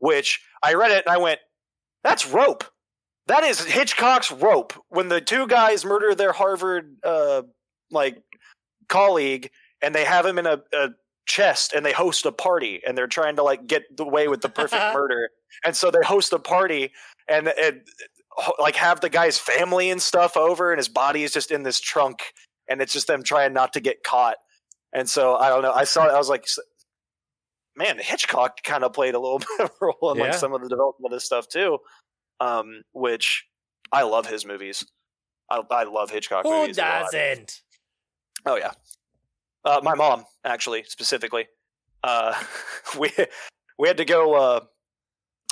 Which I read it and I went, "That's rope." That is Hitchcock's rope. When the two guys murder their Harvard uh, like colleague and they have him in a, a chest and they host a party and they're trying to like get away with the perfect [LAUGHS] murder. And so they host a party and, and like have the guy's family and stuff over and his body is just in this trunk and it's just them trying not to get caught. And so i don't know i saw it i was like man hitchcock kind of played a little [LAUGHS] bit of a role in like some of the development of this stuff too um which i love his movies. I, I love hitchcock Who movies doesn't? Oh yeah, uh, my mom actually specifically. Uh, [LAUGHS] we we had to go. Uh,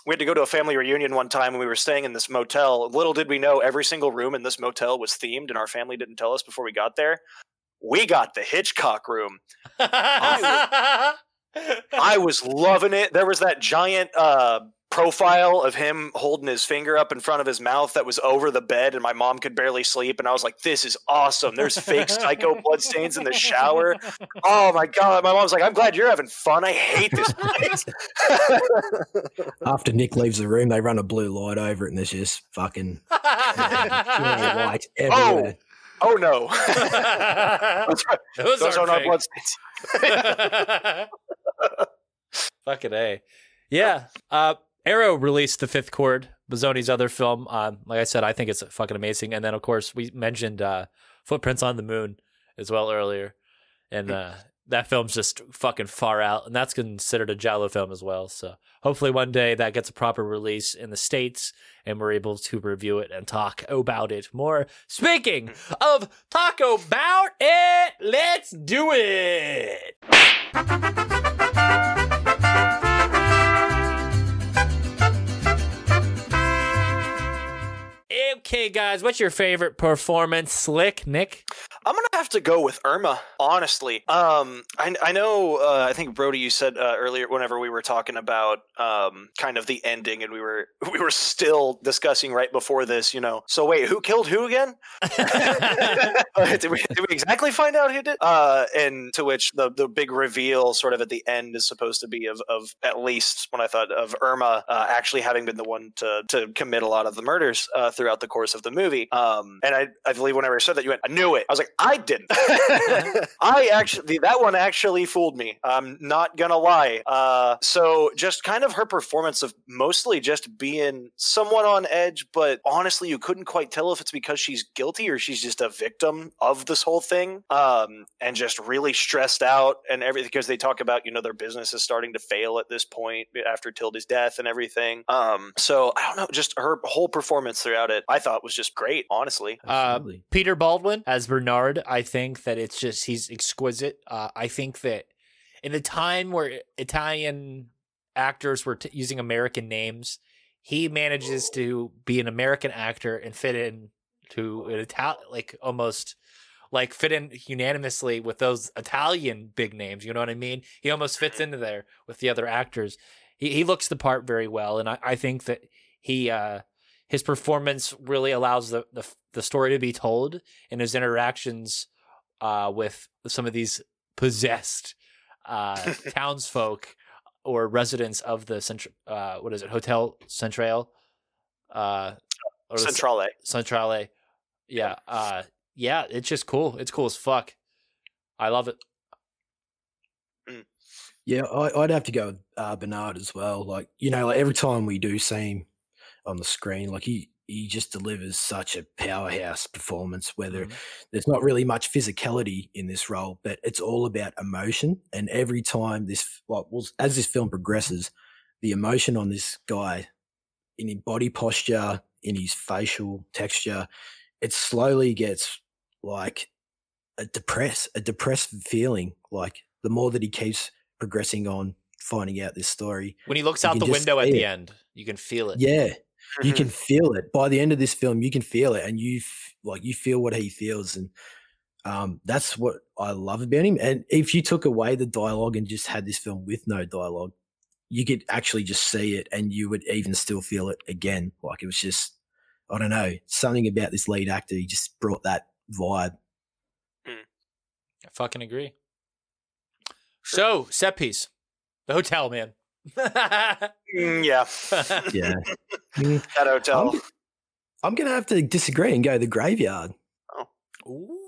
we had to go to a family reunion one time, and we were staying in this motel. Little did we know, every single room in this motel was themed, and our family didn't tell us before we got there. We got the Hitchcock room. [LAUGHS] I was loving it. There was that giant uh, profile of him holding his finger up in front of his mouth that was over the bed, and my mom could barely sleep. And I was like, "This is awesome." There's fake [LAUGHS] psycho bloodstains in the shower. Oh my god! My mom's like, "I'm glad you're having fun. I hate this place." [LAUGHS] after Nick leaves the room, they run a blue light over it, and there's just fucking [LAUGHS] light everywhere. oh no! those are, Those, those are are not fake. bloodstains. Fucking A. Yeah. Uh, Arrow released The Fifth Chord, Bazzoni's other film. Um, like I said, I think it's fucking amazing. And then, of course, we mentioned uh, Footprints on the Moon as well earlier. And uh, that film's just fucking far out, and that's considered a Giallo film as well. So hopefully one day that gets a proper release in the states, and we're able to review it and talk about it more. Speaking of talk about it, let's do it. Okay, guys, what's your favorite performance? Slick, Nick? I'm gonna have to go with Irma, honestly. Um, I, I know. Uh, I think Brody, you said uh, earlier, whenever we were talking about um, kind of the ending, and we were [LAUGHS] we were still discussing right before this. You know, so wait, who killed who again? [LAUGHS] [LAUGHS] Uh, did, we, did we exactly find out who did? Uh, and to which the the big reveal, sort of at the end, is supposed to be of of at least when I thought of Irma uh, actually having been the one to to commit a lot of the murders uh, throughout the course of the movie. Um, and I I believe whenever I said that, you went, I knew it. I was like, I didn't. [LAUGHS] I actually that one actually fooled me. I'm not gonna lie. Uh, so just kind of her performance of mostly just being somewhat on edge, but honestly, you couldn't quite tell if it's because she's guilty or she's just a victim of this whole thing. Um, and just really stressed out and everything because they talk about you know their business is starting to fail at this point after Tilda's death and everything. Um, so I don't know, just her whole performance throughout it, I thought was just great. Honestly, Uh, Peter Baldwin as Bernard, I think that it's just he's exquisite. Uh, I think that in the time where Italian actors were t- using American names, he manages to be an American actor and fit in to an Italian, like almost like fit in unanimously with those Italian big names. You know what I mean? He almost fits into there with the other actors. He he looks the part very well, and I, I think that he uh his performance really allows the, the the story to be told and his interactions uh with some of these possessed uh [LAUGHS] townsfolk or residents of the central uh what is it hotel centrale? Uh or Centrale. centrale. Yeah uh yeah it's just cool. It's cool as fuck. I love it. Yeah, I, I'd have to go with uh, Bernard as well. Like you know, like every time we do see him on the screen, like he he just delivers such a powerhouse performance. Whether Mhm. there's not really much physicality in this role, but it's all about emotion. And every time this, well, as this film progresses, the emotion on this guy, in his body posture, in his facial texture, it slowly gets like a depressed, a depressed feeling. Like the more that he keeps progressing on finding out this story. when he looks out the window at the it. end you can feel it Yeah, you Mhm. can feel it by the end of this film. You can feel it, and you f- like you feel what he feels, and um, that's what I love about him. And if you took away the dialogue and just had this film with no dialogue, you could actually just see it, and you would even still feel it again. Like it was just, I don't know, something about this lead actor. He just brought that vibe. I fucking agree. So, set piece. The hotel, man. [LAUGHS] Mm, yeah, Yeah, [LAUGHS] that hotel. I'm, I'm gonna have to disagree and go to the graveyard. Ooh.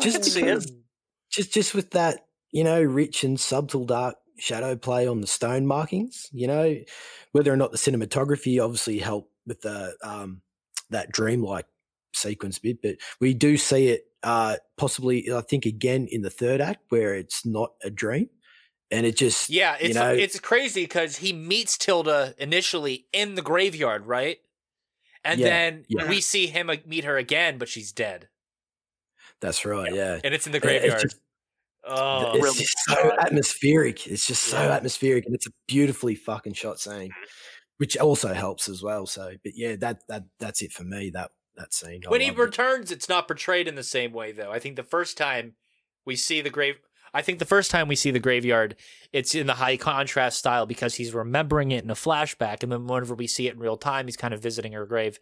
Just because, just just with that, you know, rich and subtle dark shadow play on the stone markings. You know, whether or not the cinematography obviously helped with the um that dreamlike sequence bit, but we do see it uh possibly I think again in the third act where it's not a dream, and it just Yeah, you it's know, it's crazy because he meets Tilda initially in the graveyard, right? And Yeah, then yeah. we see him meet her again, but she's dead, that's right, yeah. and it's in the And it's graveyard. just- oh, it's really just so atmospheric. It's just so Yeah. atmospheric, and it's a beautifully fucking shot scene, mm-hmm. which also helps as well. So, but yeah, that that that's it for me. That that scene. I when he loved it. returns, it's not portrayed in the same way, though. I think the first time we see the grave, I think the first time we see the graveyard, it's in the high contrast style because he's remembering it in a flashback, and then whenever we see it in real time, he's kind of visiting her grave,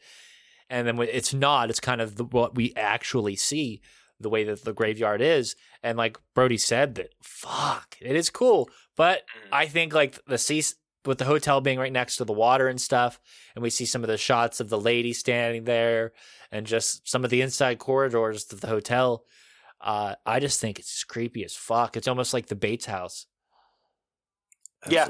and then when it's not, it's kind of the, what we actually see, the way that the graveyard is, and like Brody said, that fuck, it is cool, but Mm. I think like the sea with the hotel being right next to the water and stuff, and we see some of the shots of the lady standing there, and just some of the inside corridors of the hotel. Uh, I just think it's just creepy as fuck. It's almost like the Bates house. Yeah.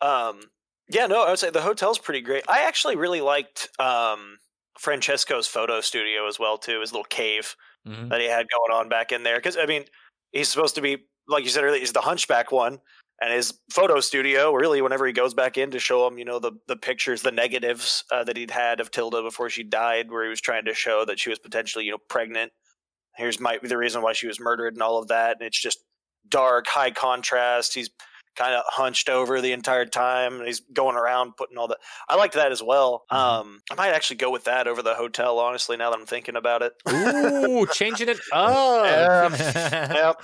Um, yeah, no, I would say the hotel's pretty great. I actually really liked um, Francesco's photo studio as well too, his little cave Mhm. that he had going on back in there. Because I mean, he's supposed to be like you said earlier, he's the hunchback one. And his photo studio, really, whenever he goes back in to show him, you know, the the pictures, the negatives uh, that he'd had of Tilda before she died, where he was trying to show that she was potentially, you know, pregnant. Here's might be the reason why she was murdered and all of that. And it's just dark, high contrast. He's kind of hunched over the entire time, and he's going around putting all the. I liked that as well. Um, I might actually go with that over the hotel. Honestly, now that I'm thinking about it. Ooh, [LAUGHS] changing it up. [LAUGHS] yep.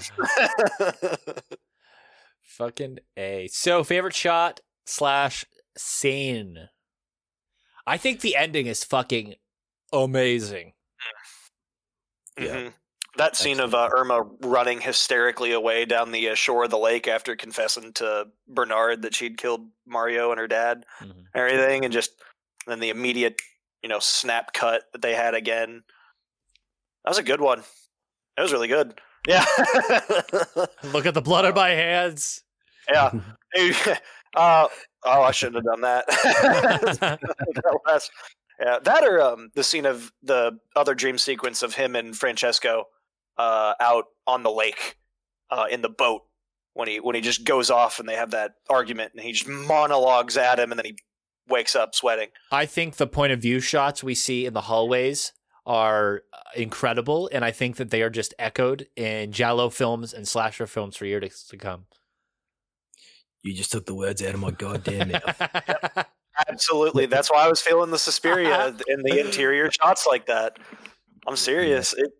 Fucking A. So, favorite shot slash scene. I think the ending is fucking amazing. Yeah. Mhm. That scene of uh, Irma running hysterically away down the uh, shore of the lake after confessing to Bernard that she'd killed Mario and her dad, Mhm. and everything, and just then the immediate, you know, snap cut that they had again. That was a good one. That was really good. Yeah. [LAUGHS] Look at the blood on my hands. yeah. [LAUGHS] [LAUGHS] uh, oh, I shouldn't have done that. that last, yeah, that or um, the scene of the other dream sequence of him and Francesco uh, out on the lake uh, in the boat when he when he just goes off and they have that argument and he just monologues at him and then he wakes up sweating. I think the point of view shots we see in the hallways are uh, incredible, and I think that they are just echoed in Giallo films and slasher films for years to come. You just took the words out of my goddamn mouth. [LAUGHS] Absolutely, that's why I was feeling the Suspiria in the [LAUGHS] interior shots like that. I'm serious. It,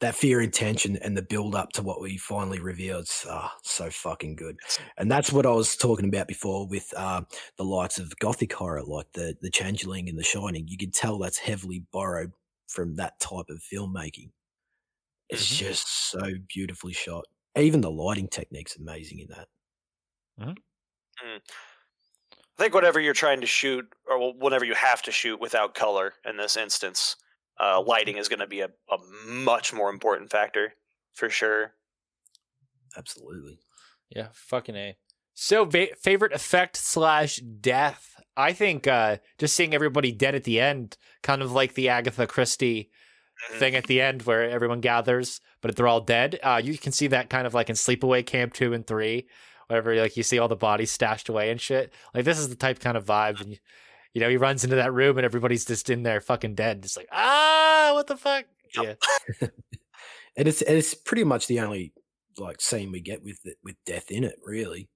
that fear and tension and the build up to what we finally revealed is ah, so fucking good. And that's what I was talking about before with uh, the likes of gothic horror, like the the Changeling and the Shining. You can tell that's heavily borrowed from that type of filmmaking. It's Mhm. just so beautifully shot. Even the lighting technique's amazing in that. I think whatever you're trying to shoot, or whenever you have to shoot without color in this instance, uh, lighting is going to be a, a much more important factor for sure. Absolutely. Yeah, fucking a. So va- favorite effect slash death. I think uh, just seeing everybody dead at the end, kind of like the Agatha Christie Mhm. thing at the end where everyone gathers, but they're all dead. Uh, you can see that kind of like in Sleepaway Camp two and three, wherever like you see all the bodies stashed away and shit. Like this is the type kind of vibe, and you, you know he runs into that room and everybody's just in there fucking dead, just like ah, what the fuck? Yeah, [LAUGHS] And it's and it's pretty much the only like scene we get with it, with death in it, really.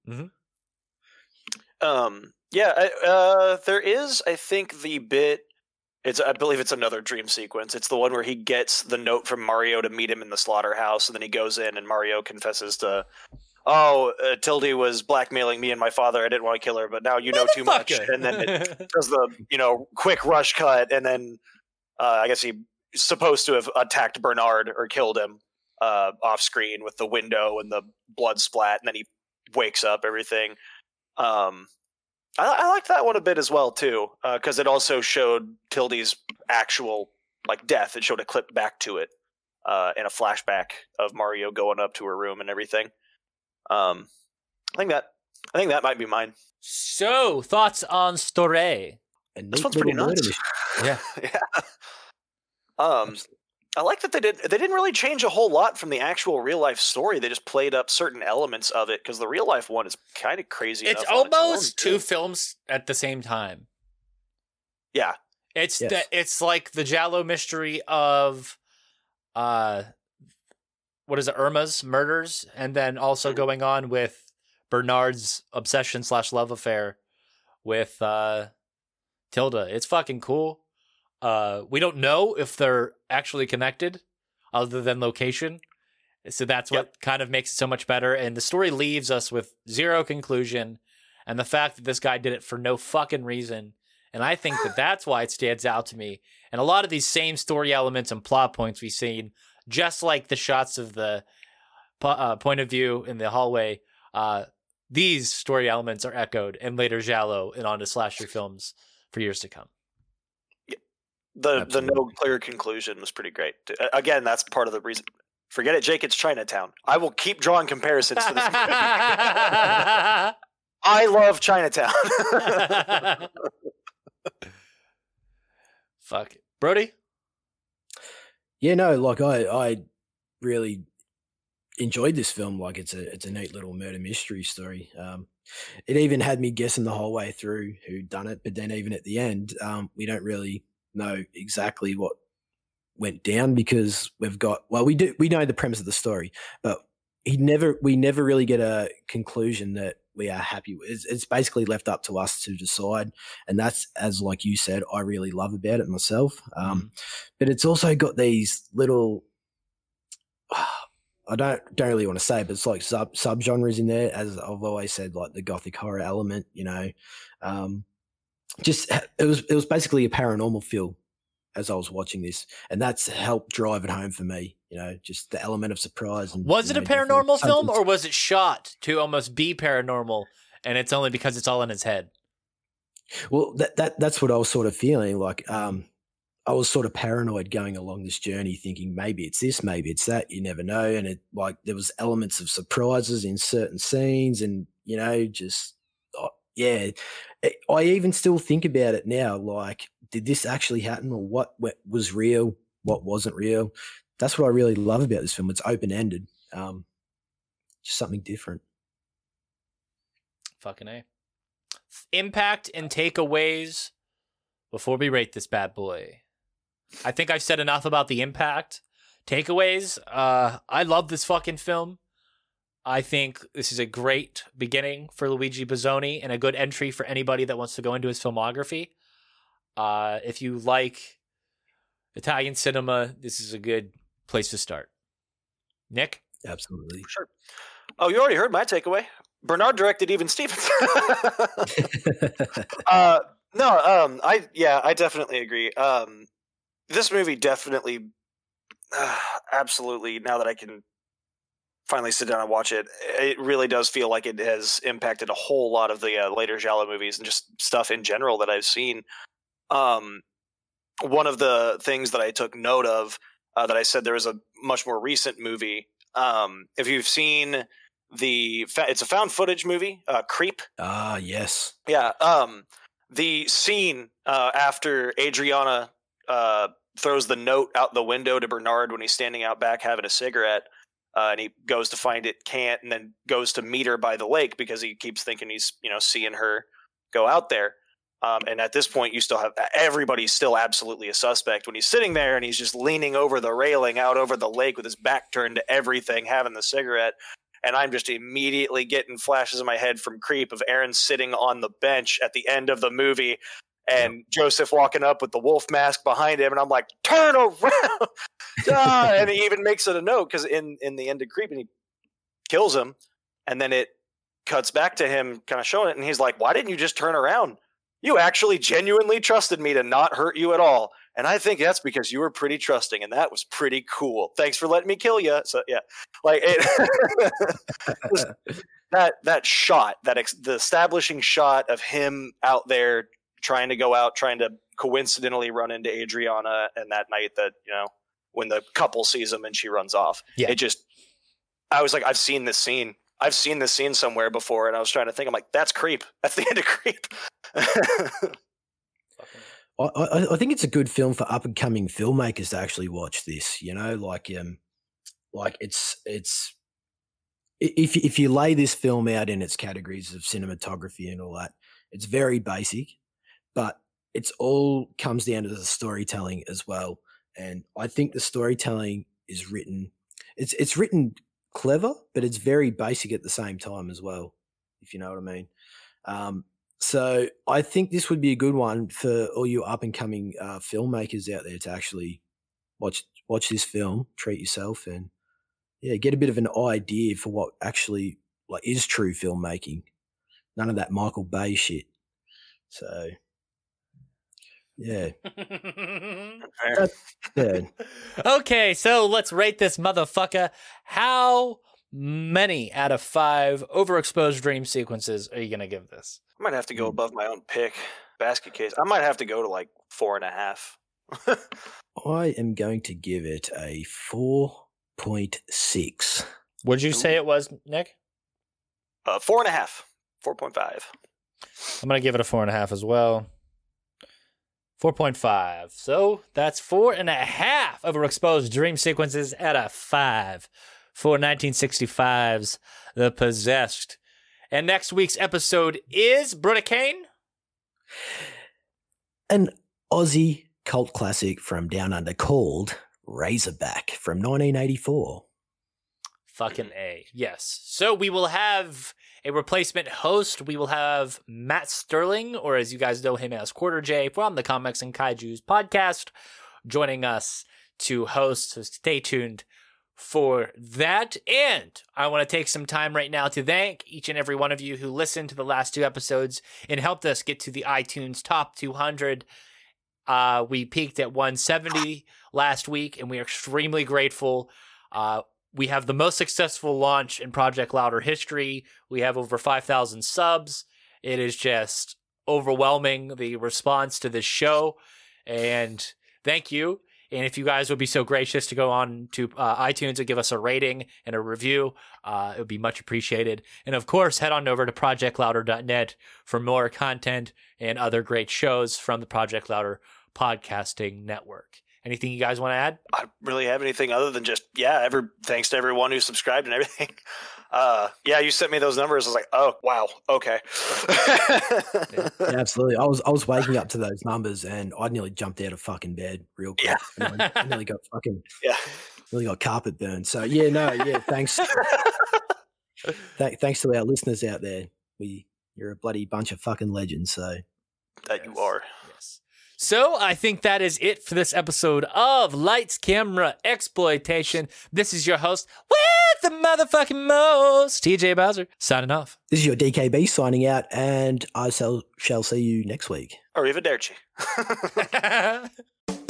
Um, yeah, I, uh, there is, I think, the bit. It's, I believe, it's another dream sequence. It's the one where he gets the note from Mario to meet him in the slaughterhouse, and then he goes in, and Mario confesses to, "Oh, uh, Tildy was blackmailing me and my father. I didn't want to kill her, but now you know too much." And then it [LAUGHS] does the you know quick rush cut, and then uh, I guess he's supposed to have attacked Bernard or killed him uh, off screen with the window and the blood splat, and then he wakes up everything. Um, I, I liked that one a bit as well too, because it also showed Tildy's actual like death. It showed a clip back to it uh, in a flashback of Mario going up to her room and everything. Um, I think that I think that might be mine. so thoughts on Story? And This one's pretty little nuts. [LAUGHS] Yeah. yeah. Um, I like that they did. They didn't really change a whole lot from the actual real life story. They just played up certain elements of it because the real life one is kind of crazy. It's enough on its own, almost two films at the same time. Yeah, It's Yes. the, it's like the Giallo mystery of uh what is it, Irma's murders, and then also Mhm. going on with Bernard's obsession slash love affair with uh Tilda. It's fucking cool. Uh we don't know if they're actually connected other than location. So that's what kind of makes it so much better. And the story leaves us with zero conclusion. And the fact that this guy did it for no fucking reason. And I think that [GASPS] that's why it stands out to me. And a lot of these same story elements and plot points we've seen, just like the shots of the po- uh, point of view in the hallway, uh, these story elements are echoed in later Giallo and onto slasher films for years to come. the the no clear conclusion was pretty great. Again, that's part of the reason. Forget it, Jake. It's Chinatown. I will keep drawing comparisons to this. [LAUGHS] I love Chinatown. [LAUGHS] Fuck. It. Brody? Yeah, no, like I, I really enjoyed this film. Like it's a it's a neat little murder mystery story. Um, it even had me guessing the whole way through who done it, but then even at the end, um, we don't really know exactly what went down because we've got well, we do we know the premise of the story, but he never we never really get a conclusion that we are happy with. It's, it's basically left up to us to decide, and that's as like you said, I really love about it myself. Um, But it's also got these little. [SIGHS] I don't don't really want to say, but it's like sub sub genres in there. As I've always said, like the gothic horror element, you know, um, just it was it was basically a paranormal feel as I was watching this, and that's helped drive it home for me. You know, just the element of surprise. And Was it a know, different- paranormal film or was it shot to almost be paranormal and it's only because it's all in his head? Well, that, that that's what I was sort of feeling like. Um, I was sort of paranoid going along this journey, thinking maybe it's this, maybe it's that. You never know, and it like there was elements of surprises in certain scenes, and you know, just uh, yeah. I even still think about it now. Like, did this actually happen, or what, what was real, what wasn't real? That's what I really love about this film. It's open ended, um, just something different. Fucking A. Impact and takeaways before we rate this bad boy. I think I've said enough about the impact. Takeaways, uh, I love this fucking film. I think this is a great beginning for Luigi Bazzoni and a good entry for anybody that wants to go into his filmography. Uh, if you like Italian cinema, this is a good place to start. Nick? Absolutely. Sure. Oh, you already heard my takeaway. Bernard directed even Stevens. [LAUGHS] [LAUGHS] uh, no, um, I yeah, I definitely agree. Um, this movie definitely, uh, [SIGHS] absolutely. Now that I can finally sit down and watch it, it really does feel like it has impacted a whole lot of the uh, later Giallo movies and just stuff in general that I've seen. Um, one of the things that I took note of uh, that I said there was a much more recent movie. Um, if you've seen the, fa- it's a found footage movie, uh, Creep. ah, yes. Yeah. Um, the scene uh, after Adriana uh, throws the note out the window to Bernard when he's standing out back having a cigarette, uh, and he goes to find it, can't, and then goes to meet her by the lake because he keeps thinking he's you know seeing her go out there. Um, and at this point, you still have everybody's still absolutely a suspect when he's sitting there and he's just leaning over the railing out over the lake with his back turned to everything, having the cigarette and I'm just immediately getting flashes in my head from Creep of Aaron sitting on the bench at the end of the movie and Joseph walking up with the wolf mask behind him, and I'm like, turn around! [LAUGHS] Ah, and he even makes it a note because in in the end of Creep, and he kills him, and then it cuts back to him, kind of showing it, and he's like, why didn't you just turn around? You actually genuinely trusted me to not hurt you at all. And I think that's because you were pretty trusting, and that was pretty cool. Thanks for letting me kill you. So yeah, like it, [LAUGHS] that that shot, that ex, the establishing shot of him out there trying to go out, trying to coincidentally run into Adriana, and that night that you know when the couple sees him and she runs off. Yeah. It just, I was like, I've seen this scene. I've seen this scene somewhere before, and I was trying to think. I'm like, that's creep. That's the end of creep. [LAUGHS] I, I, I think it's a good film for up and coming filmmakers to actually watch this. You know, like um, like it's it's if if you lay this film out in its categories of cinematography and all that, it's very basic, but it's all comes down to the storytelling as well. And I think the storytelling is written. It's it's written clever, but it's very basic at the same time as well. If you know what I mean. Um, so I think this would be a good one for all you up and coming uh, filmmakers out there to actually watch watch this film, treat yourself, and yeah, get a bit of an idea for what actually like is true filmmaking. None of that Michael Bay shit. So yeah, [LAUGHS] yeah. okay, so let's rate this motherfucker. How many out of five overexposed dream sequences are you gonna give this? I might have to go above my own pick. Basket case. I might have to go to like four and a half. I [LAUGHS] am going to give it a four point six. What did you say it was, Nick? Uh, four and a half. Four point five. I'm gonna give it a four and a half as well. Four point five. So that's four and a half overexposed dream sequences out of five. for 1965's The Possessed. And next week's episode is Brutta Kane. An Aussie cult classic from Down Under called Razorback from 1984. Fucking A. Yes. So we will have a replacement host. We will have Matt Sterling, or as you guys know him as Quarter J from the Comics and Kaijus podcast, joining us to host. So stay tuned for that. And I want to take some time right now to thank each and every one of you who listened to the last two episodes and helped us get to the iTunes top 200. Uh, we peaked at 170 last week, and we are extremely grateful. Uh, we have the most successful launch in Project Louder history. We have over 5,000 subs. It is just overwhelming the response to this show. And thank you. And if you guys would be so gracious to go on to uh, iTunes and give us a rating and a review, uh, it would be much appreciated. And of course, head on over to projectlouder.net for more content and other great shows from the Project Louder podcasting network. Anything you guys want to add? I don't really have anything other than just yeah. Ever thanks to everyone who subscribed and everything. [LAUGHS] Uh, yeah, you sent me those numbers. I was like, oh wow, okay. Yeah, [LAUGHS] absolutely. I was I was waking up to those numbers and I nearly jumped out of fucking bed real quick. Yeah. And I nearly got fucking yeah, nearly got carpet burned. So yeah, no, yeah, thanks. [LAUGHS] Th- thanks to our listeners out there. We you're a bloody bunch of fucking legends. So that you are. Yes. So I think that is it for this episode of Lights Camera Exploitation. This is your host with the motherfucking most, TJ Bowser, signing off. this is your DKB signing out, and I shall shall see you next week. Arrivederci. [LAUGHS] [LAUGHS]